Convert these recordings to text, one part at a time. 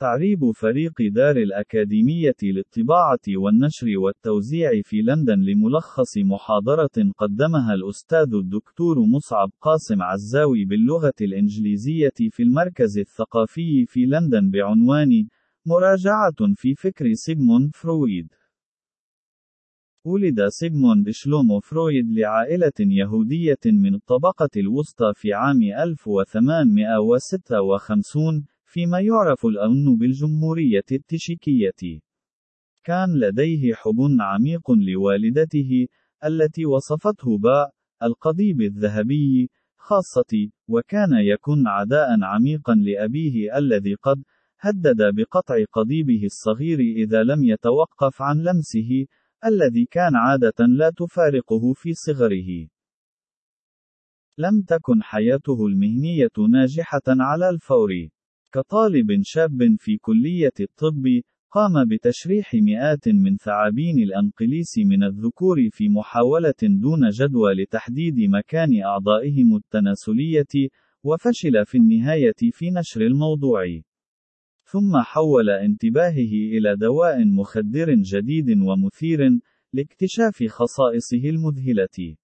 تعريب فريق دار الأكاديمية للطباعة والنشر والتوزيع في لندن لملخص محاضرة قدمها الأستاذ الدكتور مصعب قاسم عزاوي باللغة الإنجليزية في المركز الثقافي في لندن بعنوان مراجعة في فكر سيغموند فرويد. ولد سيغموند شلومو فرويد لعائلة يهودية من الطبقة الوسطى في عام 1856 فيما يعرف الآن بالجمهورية التشيكية. كان لديه حب عميق لوالدته، التي وصفته باء القضيب الذهبي خاصة، وكان يكن عداء عميقا لأبيه الذي قد هدد بقطع قضيبه الصغير إذا لم يتوقف عن لمسه، الذي كان عادة لا تفارقه في صغره. لم تكن حياته المهنية ناجحة على الفور. كطالب شاب في كلية الطب، قام بتشريح مئات من ثعابين الأنقليس من الذكور في محاولة دون جدوى لتحديد مكان أعضائهم التناسلية، وفشل في النهاية في نشر الموضوع. ثم حول انتباهه إلى دواء مخدر جديد ومثير، لاكتشاف خصائصه المذهلة.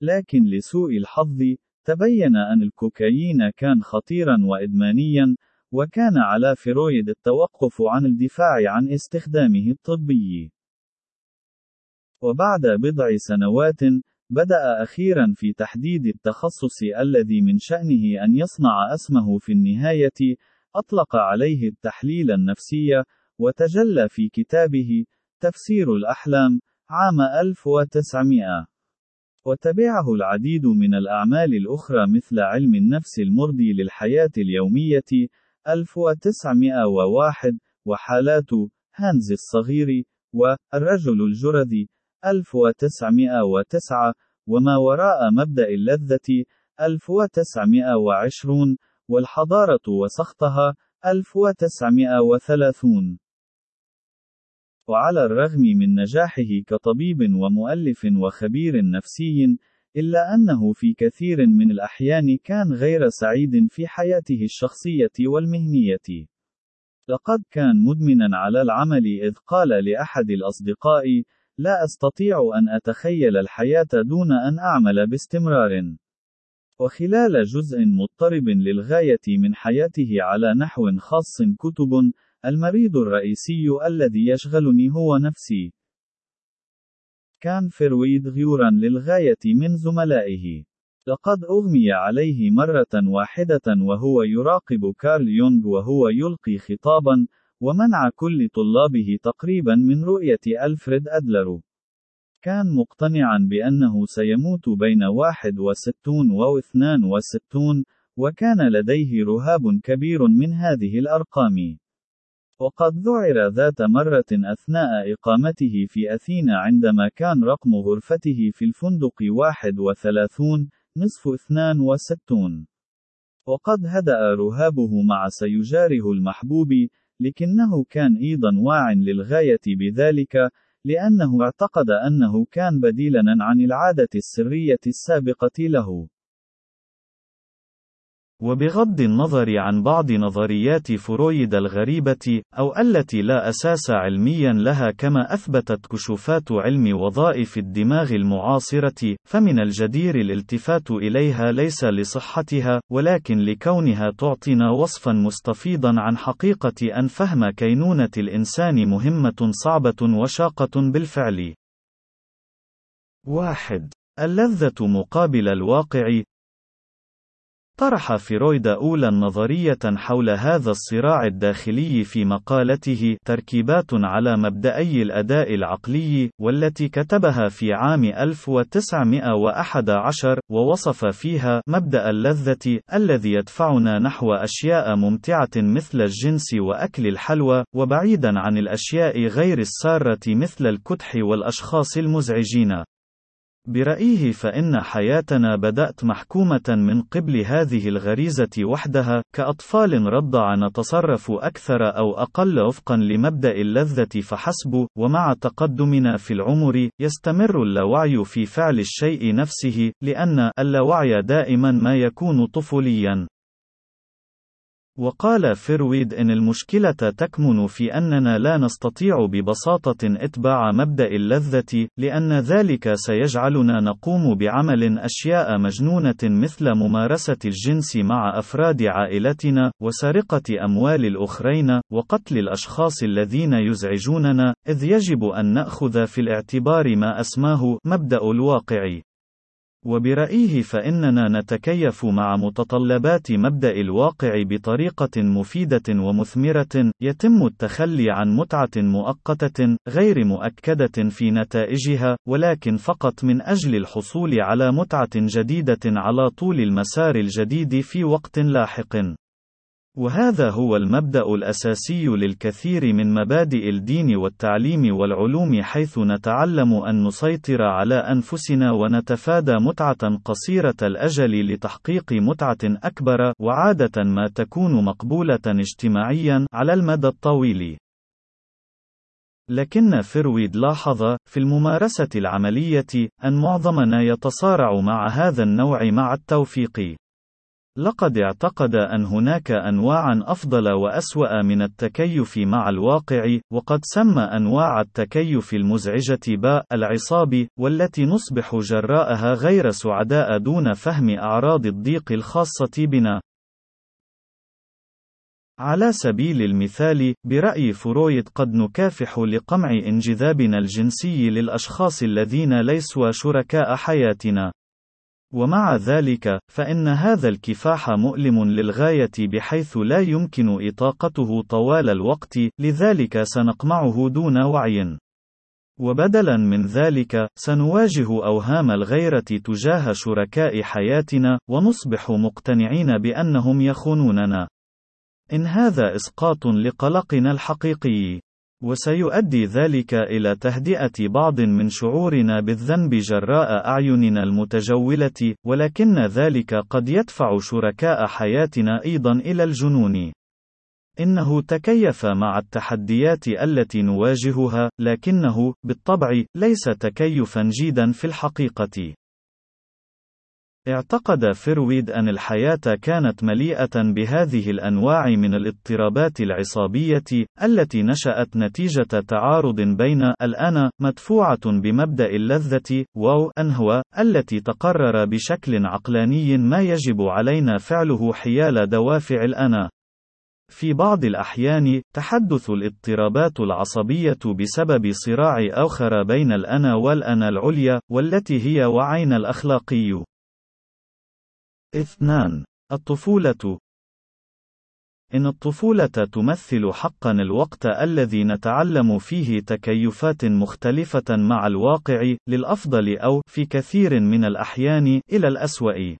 لكن لسوء الحظ، تبين أن الكوكايين كان خطيرا وإدمانيا، وكان على فرويد التوقف عن الدفاع عن استخدامه الطبي. وبعد بضع سنوات، بدأ أخيرا في تحديد التخصص الذي من شأنه أن يصنع اسمه في النهاية، أطلق عليه التحليل النفسي، وتجلى في كتابه تفسير الأحلام عام 1900. وتبعه العديد من الأعمال الأخرى مثل علم النفس المرضي للحياة اليومية 1901 وحالات هانز الصغير والرجل الجرذي 1909 وما وراء مبدأ اللذة 1920 والحضارة وسخطها 1930 وعلى الرغم من نجاحه كطبيب ومؤلف وخبير نفسي، إلا أنه في كثير من الأحيان كان غير سعيد في حياته الشخصية والمهنية. لقد كان مدمنا على العمل إذ قال لأحد الأصدقاء: لا أستطيع أن أتخيل الحياة دون أن أعمل باستمرار. وخلال جزء مضطرب للغاية من حياته على نحو خاص كتب المريض الرئيسي الذي يشغلني هو نفسي. كان فرويد غيورا للغاية من زملائه. لقد أغمي عليه مرة واحدة وهو يراقب كارل يونغ وهو يلقي خطابا، ومنع كل طلابه تقريبا من رؤية ألفريد أدلر. كان مقتنعا بأنه سيموت بين 61 و 62 وكان لديه رهاب كبير من هذه الأرقام. وقد ذُعِر ذات مرة أثناء إقامته في أثينا عندما كان رقم غرفته في الفندق 31 نصف 62 وقد هدأ رهابه مع سيجاره المحبوب لكنه كان أيضا واع للغاية بذلك لأنه اعتقد أنه كان بديلا عن العادة السرية السابقة له. وبغض النظر عن بعض نظريات فرويد الغريبة، أو التي لا أساس علميا لها كما أثبتت كشوفات علم وظائف الدماغ المعاصرة، فمن الجدير الالتفات إليها ليس لصحتها، ولكن لكونها تعطينا وصفا مستفيضا عن حقيقة أن فهم كينونة الإنسان مهمة صعبة وشاقة بالفعل. واحد اللذة مقابل الواقع طرح فرويد أولى نظرية حول هذا الصراع الداخلي في مقالته تركيبات على مبدأي الأداء العقلي، والتي كتبها في عام 1911 ووصف فيها مبدأ اللذة الذي يدفعنا نحو أشياء ممتعة مثل الجنس وأكل الحلوى، وبعيدا عن الأشياء غير السارة مثل الكدح والأشخاص المزعجين. برأيه فإن حياتنا بدأت محكومة من قبل هذه الغريزة وحدها، كأطفال رضع نتصرف أكثر أو أقل وفقا لمبدأ اللذة فحسب، ومع تقدمنا في العمر، يستمر اللاوعي في فعل الشيء نفسه، لأن اللاوعي دائما ما يكون طفوليا. وقال فرويد إن المشكلة تكمن في أننا لا نستطيع ببساطة إتباع مبدأ اللذة، لأن ذلك سيجعلنا نقوم بعمل أشياء مجنونة مثل ممارسة الجنس مع أفراد عائلتنا، وسرقة أموال الآخرين، وقتل الأشخاص الذين يزعجوننا، إذ يجب أن نأخذ في الاعتبار ما أسماه مبدأ الواقع. وبرأيه فإننا نتكيف مع متطلبات مبدأ الواقع بطريقة مفيدة ومثمرة، يتم التخلي عن متعة مؤقتة، غير مؤكدة في نتائجها، ولكن فقط من أجل الحصول على متعة جديدة على طول المسار الجديد في وقت لاحق. وهذا هو المبدأ الأساسي للكثير من مبادئ الدين والتعليم والعلوم حيث نتعلم أن نسيطر على أنفسنا ونتفادى متعة قصيرة الأجل لتحقيق متعة أكبر، وعادة ما تكون مقبولة اجتماعيا على المدى الطويل. لكن فرويد لاحظ، في الممارسة العملية، أن معظمنا يتصارع مع هذا النوع مع التوفيق. لقد اعتقد أن هناك أنواعًا أفضل وأسوأ من التكيف مع الواقع، وقد سمى أنواع التكيف المزعجة باء العصاب، والتي نصبح جراءها غير سعداء دون فهم أعراض الضيق الخاصة بنا. على سبيل المثال، برأي فرويد قد نكافح لقمع انجذابنا الجنسي للأشخاص الذين ليسوا شركاء حياتنا. ومع ذلك، فإن هذا الكفاح مؤلم للغاية بحيث لا يمكن إطاقته طوال الوقت، لذلك سنقمعه دون وعي. وبدلا من ذلك، سنواجه أوهام الغيرة تجاه شركاء حياتنا، ونصبح مقتنعين بأنهم يخونوننا. إن هذا إسقاط لقلقنا الحقيقي. وسيؤدي ذلك إلى تهدئة بعض من شعورنا بالذنب جراء أعيننا المتجولة، ولكن ذلك قد يدفع شركاء حياتنا أيضا إلى الجنون. إنه تكيف مع التحديات التي نواجهها، لكنه، بالطبع، ليس تكيفا جيدا في الحقيقة. اعتقد فرويد أن الحياة كانت مليئة بهذه الأنواع من الاضطرابات العصابية، التي نشأت نتيجة تعارض بين الأنا، مدفوعة بمبدأ اللذة، و أنهو، التي تقرر بشكل عقلاني ما يجب علينا فعله حيال دوافع الأنا. في بعض الأحيان، تحدث الاضطرابات العصبية بسبب صراع آخر بين الأنا والأنا العليا، والتي هي وعين الأخلاقي. اثنان الطفولة إن الطفولة تمثل حقا الوقت الذي نتعلم فيه تكيفات مختلفة مع الواقع، للأفضل أو، في كثير من الأحيان، إلى الأسوأ.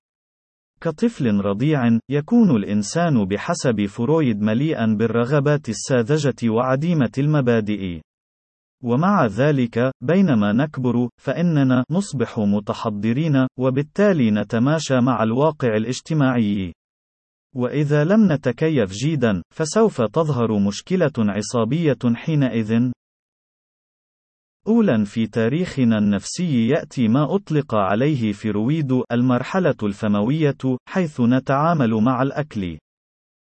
كطفل رضيع، يكون الإنسان بحسب فرويد مليئا بالرغبات الساذجة وعديمة المبادئ. ومع ذلك، بينما نكبر، فإننا نصبح متحضرين، وبالتالي نتماشى مع الواقع الاجتماعي. وإذا لم نتكيف جيدا، فسوف تظهر مشكلة عصابية حينئذ. أولاً في تاريخنا النفسي يأتي ما أطلق عليه فرويد المرحلة الفموية، حيث نتعامل مع الأكل.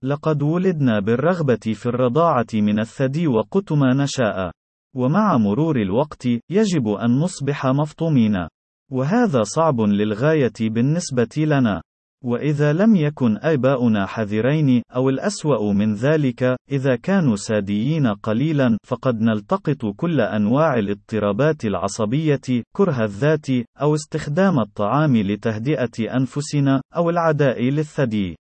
لقد ولدنا بالرغبة في الرضاعة من الثدي وقت ما نشاء. ومع مرور الوقت، يجب أن نصبح مفطومين. وهذا صعب للغاية بالنسبة لنا. وإذا لم يكن آباؤنا حذرين، أو الأسوأ من ذلك، إذا كانوا ساديين قليلا، فقد نلتقط كل أنواع الاضطرابات العصبية، كره الذات، أو استخدام الطعام لتهدئة أنفسنا، أو العداء للثدي.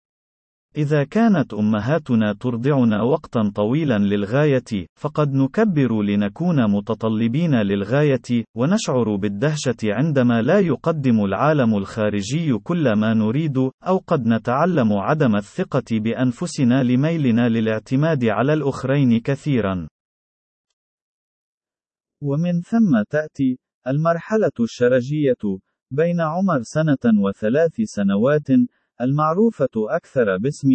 إذا كانت أمهاتنا ترضعنا وقتا طويلا للغاية، فقد نكبر لنكون متطلبين للغاية، ونشعر بالدهشة عندما لا يقدم العالم الخارجي كل ما نريد، أو قد نتعلم عدم الثقة بأنفسنا لميلنا للاعتماد على الآخرين كثيرا. ومن ثم تأتي المرحلة الشرجية بين عمر سنة وثلاث سنوات المعروفة أكثر باسم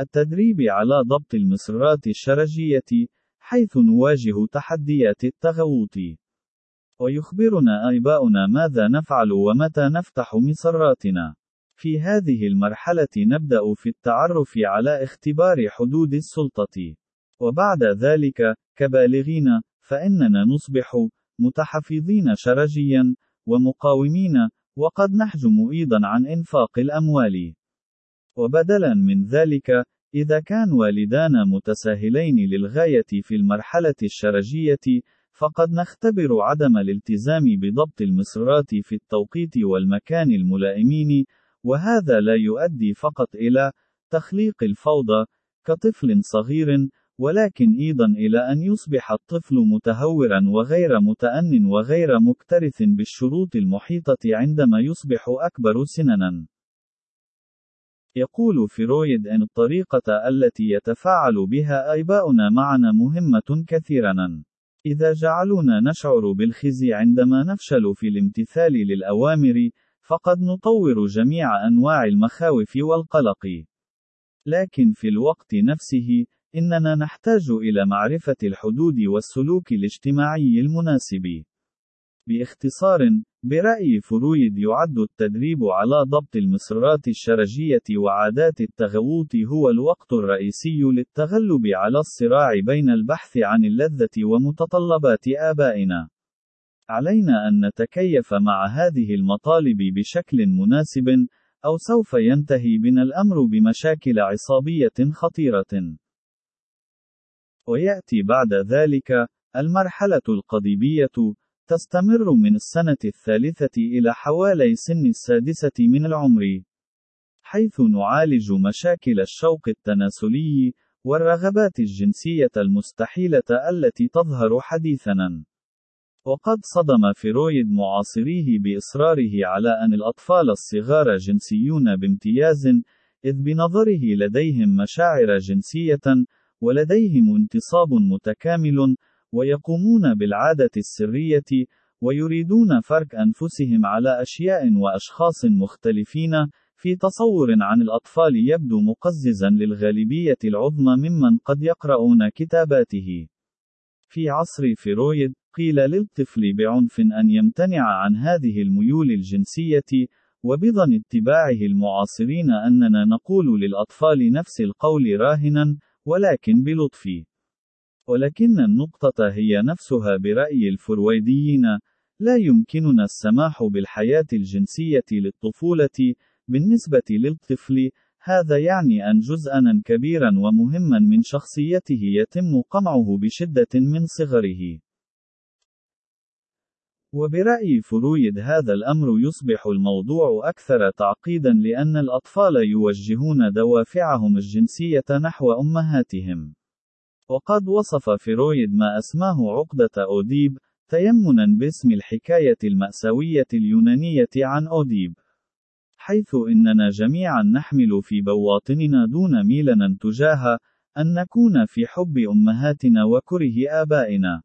التدريب على ضبط المصرات الشرجية، حيث نواجه تحديات التغوط. ويخبرنا آباؤنا ماذا نفعل ومتى نفتح مصراتنا. في هذه المرحلة نبدأ في التعرف على اختبار حدود السلطة. وبعد ذلك، كبالغين، فإننا نصبح متحفظين شرجيا ومقاومين وقد نحجم أيضا عن إنفاق الأموال. وبدلا من ذلك، إذا كان والدانا متساهلين للغاية في المرحلة الشرجية، فقد نختبر عدم الالتزام بضبط المصرات في التوقيت والمكان الملائمين، وهذا لا يؤدي فقط إلى تخليق الفوضى كطفل صغير، ولكن أيضا إلى أن يصبح الطفل متهورا وغير متأن وغير مكترث بالشروط المحيطة عندما يصبح أكبر سننا. يقول فرويد أن الطريقة التي يتفاعل بها آباؤنا معنا مهمة كثيرا. إذا جعلونا نشعر بالخزي عندما نفشل في الامتثال للأوامر، فقد نطور جميع أنواع المخاوف والقلق. لكن في الوقت نفسه، إننا نحتاج إلى معرفة الحدود والسلوك الاجتماعي المناسب. باختصار، برأي فرويد يعد التدريب على ضبط المصرات الشرجية وعادات التغوط هو الوقت الرئيسي للتغلب على الصراع بين البحث عن اللذة ومتطلبات آبائنا. علينا أن نتكيف مع هذه المطالب بشكل مناسب، أو سوف ينتهي بنا الأمر بمشاكل عصابية خطيرة. ويأتي بعد ذلك المرحلة القضيبية، تستمر من السنة الثالثة إلى حوالي سن السادسة من العمر، حيث نعالج مشاكل الشوق التناسلي والرغبات الجنسية المستحيلة التي تظهر حديثًا. وقد صدم فرويد معاصريه بإصراره على أن الأطفال الصغار جنسيون بامتياز، إذ بنظره لديهم مشاعر جنسية، ولديهم انتصاب متكامل، ويقومون بالعادة السرية، ويريدون فرك أنفسهم على أشياء وأشخاص مختلفين، في تصور عن الأطفال يبدو مقززا للغالبية العظمى ممن قد يقرؤون كتاباته. في عصر فرويد، قيل للطفل بعنف أن يمتنع عن هذه الميول الجنسية، وبظن اتباعه المعاصرين أننا نقول للأطفال نفس القول راهنا، ولكن بلطف. ولكن النقطة هي نفسها برأي الفرويديين، لا يمكننا السماح بالحياة الجنسية للطفولة، بالنسبة للطفل، هذا يعني أن جزءًا كبيرًا ومهمًا من شخصيته يتم قمعه بشدة من صغره. وبرأي فرويد هذا الأمر يصبح الموضوع أكثر تعقيدًا لأن الأطفال يوجهون دوافعهم الجنسية نحو أمهاتهم. وقد وصف فرويد ما أسماه عقدة أوديب، تيمنا باسم الحكاية المأساوية اليونانية عن أوديب. حيث إننا جميعا نحمل في بواطننا دون ميلنا تجاه أن نكون في حب أمهاتنا وكره آبائنا.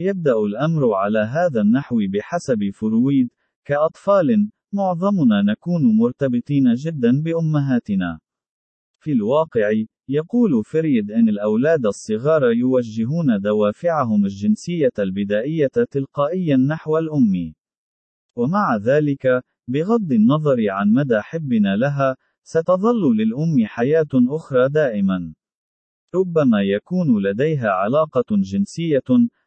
يبدأ الأمر على هذا النحو بحسب فرويد، كأطفال، معظمنا نكون مرتبطين جدا بأمهاتنا. في الواقع، يقول فريد أن الأولاد الصغار يوجهون دوافعهم الجنسية البدائية تلقائيا نحو الأم. ومع ذلك، بغض النظر عن مدى حبنا لها، ستظل للأم حياة أخرى دائما. ربما يكون لديها علاقة جنسية،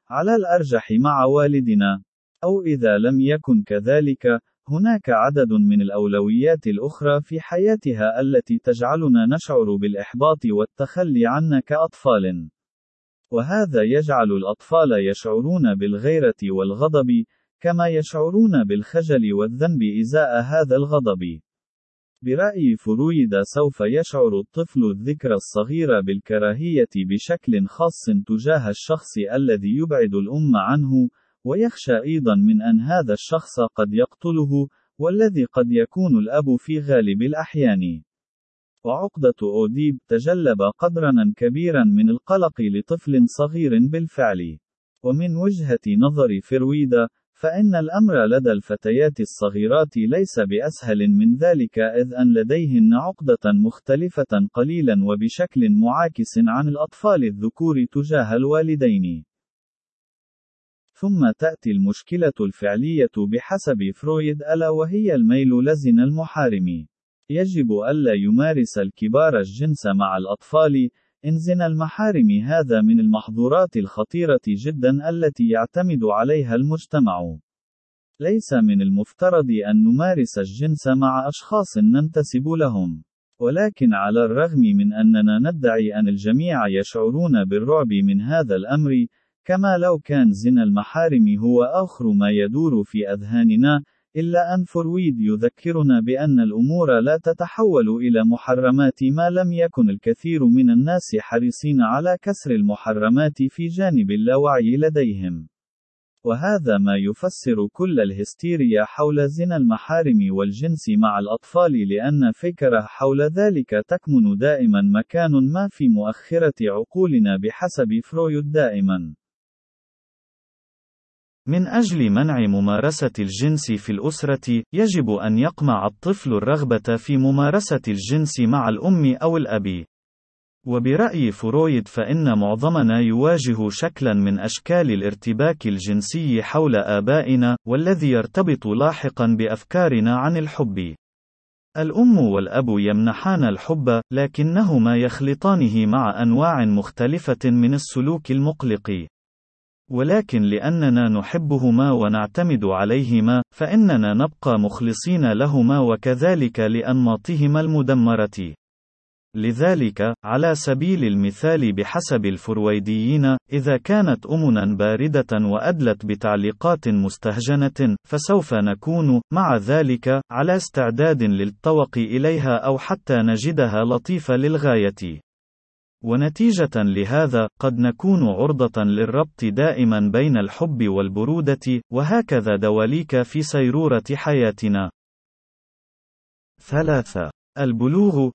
على الأرجح مع والدنا. أو إذا لم يكن كذلك، هناك عدد من الأولويات الأخرى في حياتها التي تجعلنا نشعر بالإحباط والتخلي عنا كأطفال. وهذا يجعل الأطفال يشعرون بالغيرة والغضب، كما يشعرون بالخجل والذنب إزاء هذا الغضب. برأي فرويد سوف يشعر الطفل الذكر الصغير بالكراهية بشكل خاص تجاه الشخص الذي يبعد الأم عنه، ويخشى أيضا من أن هذا الشخص قد يقتله، والذي قد يكون الأب في غالب الأحيان. وعقدة أوديب تجلب قدرا كبيرا من القلق لطفل صغير بالفعل. ومن وجهة نظر فرويد، فإن الأمر لدى الفتيات الصغيرات ليس بأسهل من ذلك إذ أن لديهن عقدة مختلفة قليلا وبشكل معاكس عن الأطفال الذكور تجاه الوالدين. ثم تأتي المشكلة الفعلية بحسب فرويد ألا وهي الميل لزن المحارم. يجب ألا يمارس الكبار الجنس مع الأطفال، إن زنا المحارم هذا من المحظورات الخطيرة جدا التي يعتمد عليها المجتمع. ليس من المفترض أن نمارس الجنس مع أشخاص ننتسب لهم. ولكن على الرغم من أننا ندعي أن الجميع يشعرون بالرعب من هذا الأمر، كما لو كان زنا المحارم هو آخر ما يدور في أذهاننا، إلا أن فرويد يذكرنا بأن الأمور لا تتحول إلى محرمات ما لم يكن الكثير من الناس حريصين على كسر المحرمات في جانب اللاوعي لديهم. وهذا ما يفسر كل الهستيريا حول زنا المحارم والجنس مع الأطفال لأن فكرة حول ذلك تكمن دائما مكان ما في مؤخرة عقولنا بحسب فرويد دائما. من أجل منع ممارسة الجنس في الأسرة، يجب أن يقمع الطفل الرغبة في ممارسة الجنس مع الأم أو الأب. وبرأي فرويد فإن معظمنا يواجه شكلا من أشكال الارتباك الجنسي حول آبائنا، والذي يرتبط لاحقا بأفكارنا عن الحب. الأم والأب يمنحان الحب، لكنهما يخلطانه مع أنواع مختلفة من السلوك المقلق. ولكن لأننا نحبهما ونعتمد عليهما، فإننا نبقى مخلصين لهما وكذلك لأنماطهما المدمرة. لذلك، على سبيل المثال بحسب الفرويديين، إذا كانت أمنا باردة وأدلت بتعليقات مستهجنة، فسوف نكون، مع ذلك، على استعداد للطوق إليها أو حتى نجدها لطيفة للغاية. ونتيجة لهذا، قد نكون عرضة للربط دائما بين الحب والبرودة، وهكذا دواليك في سيرورة حياتنا. 3. البلوغ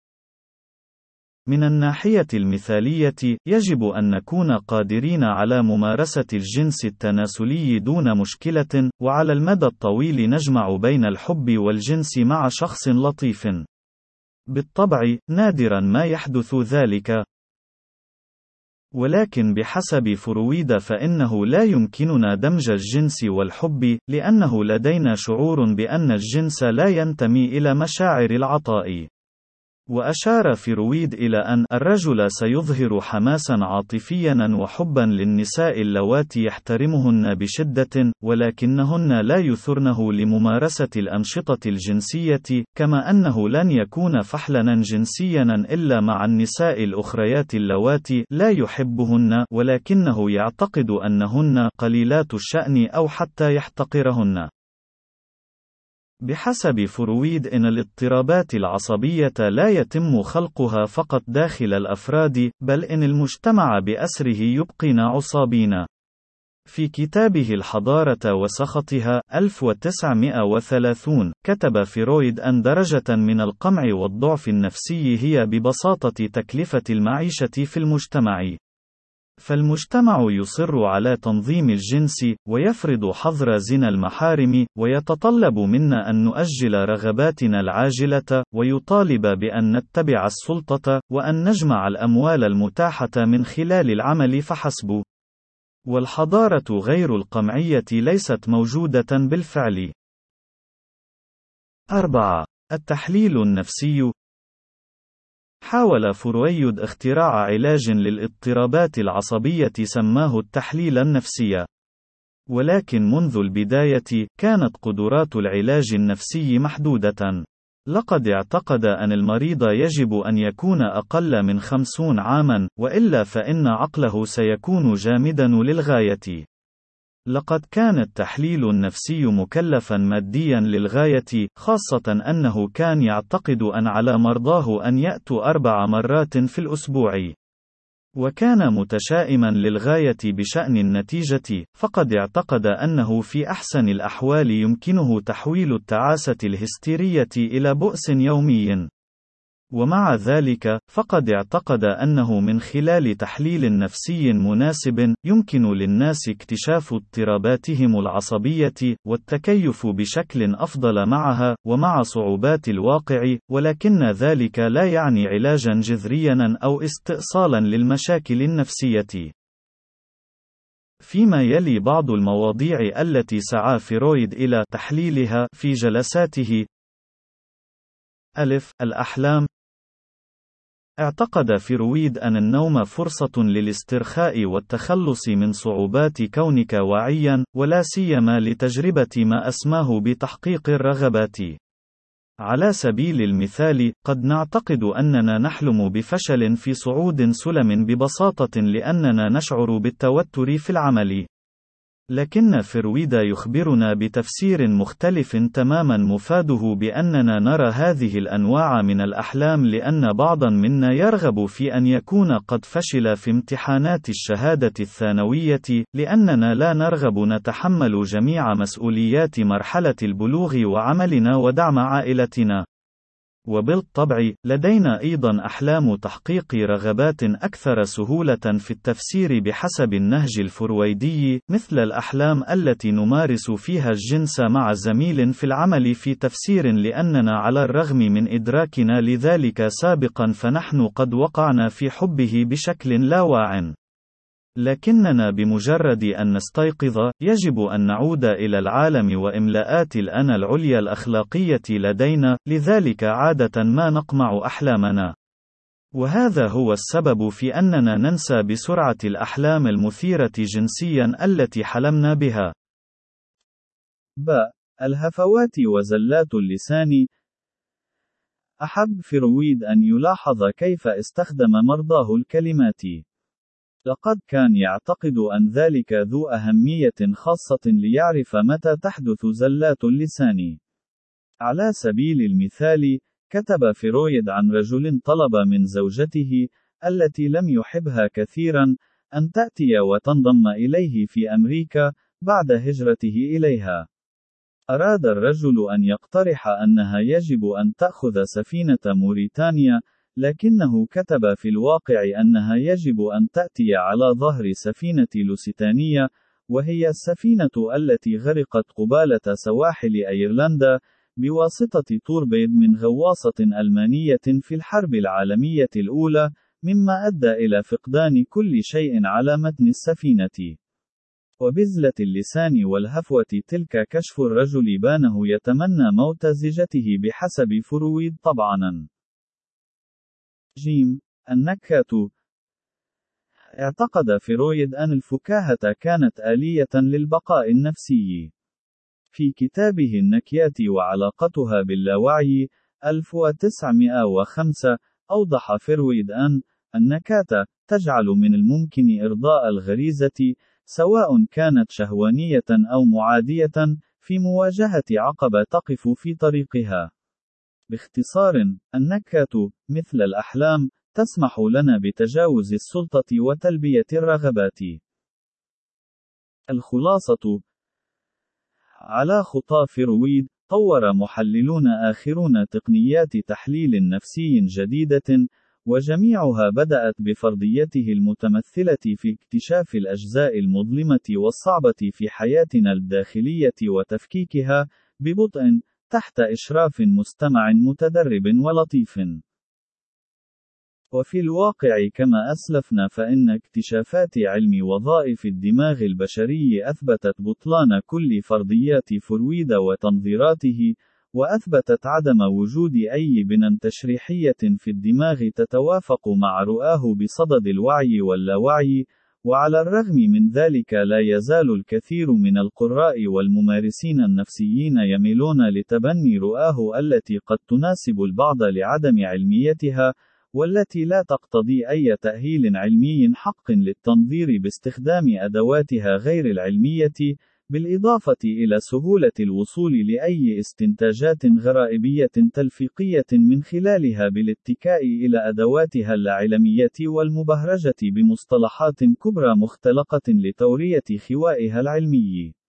من الناحية المثالية، يجب أن نكون قادرين على ممارسة الجنس التناسلي دون مشكلة، وعلى المدى الطويل نجمع بين الحب والجنس مع شخص لطيف. بالطبع، نادرا ما يحدث ذلك، ولكن بحسب فرويد فإنه لا يمكننا دمج الجنس والحب، لأنه لدينا شعور بأن الجنس لا ينتمي إلى مشاعر العطاء. وأشار فرويد إلى أن الرجل سيظهر حماسا عاطفيا وحبا للنساء اللواتي يحترمهن بشدة، ولكنهن لا يثرنه لممارسة الأنشطة الجنسية، كما أنه لن يكون فحلا جنسيا إلا مع النساء الأخريات اللواتي لا يحبهن، ولكنه يعتقد أنهن قليلات الشأن أو حتى يحتقرهن. بحسب فرويد إن الاضطرابات العصبية لا يتم خلقها فقط داخل الأفراد، بل إن المجتمع بأسره يبقينا عصابين. في كتابه الحضارة وسخطها 1930 كتب فرويد أن درجة من القمع والضعف النفسي هي ببساطة تكلفة المعيشة في المجتمع. فالمجتمع يصر على تنظيم الجنس، ويفرض حظر زنا المحارم، ويتطلب منا أن نؤجل رغباتنا العاجلة، ويطالب بأن نتبع السلطة، وأن نجمع الأموال المتاحة من خلال العمل فحسب. والحضارة غير القمعية ليست موجودة بالفعل. 4. التحليل النفسي حاول فرويد اختراع علاج للاضطرابات العصبية سماه التحليل النفسي. ولكن منذ البداية، كانت قدرات العلاج النفسي محدودة. لقد اعتقد أن المريض يجب أن يكون أقل من خمسون عامًا، وإلا فإن عقله سيكون جامدًا للغاية. لقد كان التحليل النفسي مكلفا ماديا للغاية، خاصة أنه كان يعتقد أن على مرضاه أن يأتوا أربع مرات في الأسبوع. وكان متشائما للغاية بشأن النتيجة، فقد اعتقد أنه في أحسن الأحوال يمكنه تحويل التعاسة الهستيرية إلى بؤس يومي. ومع ذلك، فقد اعتقد أنه من خلال تحليل نفسي مناسب، يمكن للناس اكتشاف اضطراباتهم العصبية، والتكيف بشكل أفضل معها، ومع صعوبات الواقع، ولكن ذلك لا يعني علاجا جذريا أو استئصالا للمشاكل النفسية. فيما يلي بعض المواضيع التي سعى فرويد إلى تحليلها في جلساته ألف الأحلام اعتقد فرويد أن النوم فرصة للاسترخاء والتخلص من صعوبات كونك واعيا، ولا سيما لتجربة ما أسماه بتحقيق الرغبات. على سبيل المثال، قد نعتقد أننا نحلم بفشل في صعود سلم ببساطة لأننا نشعر بالتوتر في العمل. لكن فرويد يخبرنا بتفسير مختلف تماما مفاده بأننا نرى هذه الأنواع من الأحلام لأن بعضا منا يرغب في أن يكون قد فشل في امتحانات الشهادة الثانوية، لأننا لا نرغب نتحمل جميع مسؤوليات مرحلة البلوغ وعملنا ودعم عائلتنا. وبالطبع، لدينا أيضا أحلام تحقيق رغبات أكثر سهولة في التفسير بحسب النهج الفرويدي، مثل الأحلام التي نمارس فيها الجنس مع زميل في العمل في تفسير لأننا على الرغم من إدراكنا لذلك سابقا فنحن قد وقعنا في حبه بشكل لا واع. لكننا بمجرد أن نستيقظ، يجب أن نعود إلى العالم وإملاءات الأنا العليا الأخلاقية لدينا، لذلك عادة ما نقمع أحلامنا. وهذا هو السبب في أننا ننسى بسرعة الأحلام المثيرة جنسيا التي حلمنا بها. ب. الهفوات وزلات اللسان أحب فرويد أن يلاحظ كيف استخدم مرضاه الكلمات. لقد كان يعتقد أن ذلك ذو أهمية خاصة ليعرف متى تحدث زلات اللسان. على سبيل المثال، كتب فرويد عن رجل طلب من زوجته، التي لم يحبها كثيرا، أن تأتي وتنضم إليه في أمريكا، بعد هجرته إليها. أراد الرجل أن يقترح أنها يجب أن تأخذ سفينة موريتانيا، لكنه كتب في الواقع أنها يجب أن تأتي على ظهر سفينة لوسيتانية، وهي السفينة التي غرقت قبالة سواحل أيرلندا، بواسطة توربيد من غواصة ألمانية في الحرب العالمية الأولى، مما أدى إلى فقدان كل شيء على متن السفينة. وبزلة اللسان والهفوة تلك كشف الرجل بانه يتمنى موت زوجته بحسب فرويد طبعاً. جيم النكتة اعتقد فرويد أن الفكاهة كانت آلية للبقاء النفسي. في كتابه النكات وعلاقتها باللاوعي 1905 أوضح فرويد أن النكات تجعل من الممكن إرضاء الغريزة سواء كانت شهوانية أو معادية في مواجهة عقبة تقف في طريقها. باختصار، النكهة، مثل الأحلام، تسمح لنا بتجاوز السلطة وتلبية الرغبات. الخلاصة على خطى فرويد، طور محللون آخرون تقنيات تحليل نفسي جديدة، وجميعها بدأت بفرضيته المتمثلة في اكتشاف الأجزاء المظلمة والصعبة في حياتنا الداخلية وتفكيكها ببطء تحت إشراف مستمع متدرب ولطيف. وفي الواقع كما أسلفنا فإن اكتشافات علم وظائف الدماغ البشري أثبتت بطلان كل فرضيات فرويد وتنظيراته، وأثبتت عدم وجود أي بنى تشريحية في الدماغ تتوافق مع رؤاه بصدد الوعي واللاوعي، وعلى الرغم من ذلك لا يزال الكثير من القراء والممارسين النفسيين يميلون لتبني رؤاه التي قد تناسب البعض لعدم علميتها، والتي لا تقتضي أي تأهيل علمي حق للتنظير باستخدام أدواتها غير العلمية، بالإضافة إلى سهولة الوصول لأي استنتاجات غرائبية تلفيقية من خلالها بالاتكاء إلى أدواتها اللاعلمية والمبهرجة بمصطلحات كبرى مختلقة لتورية خوائها العلمي.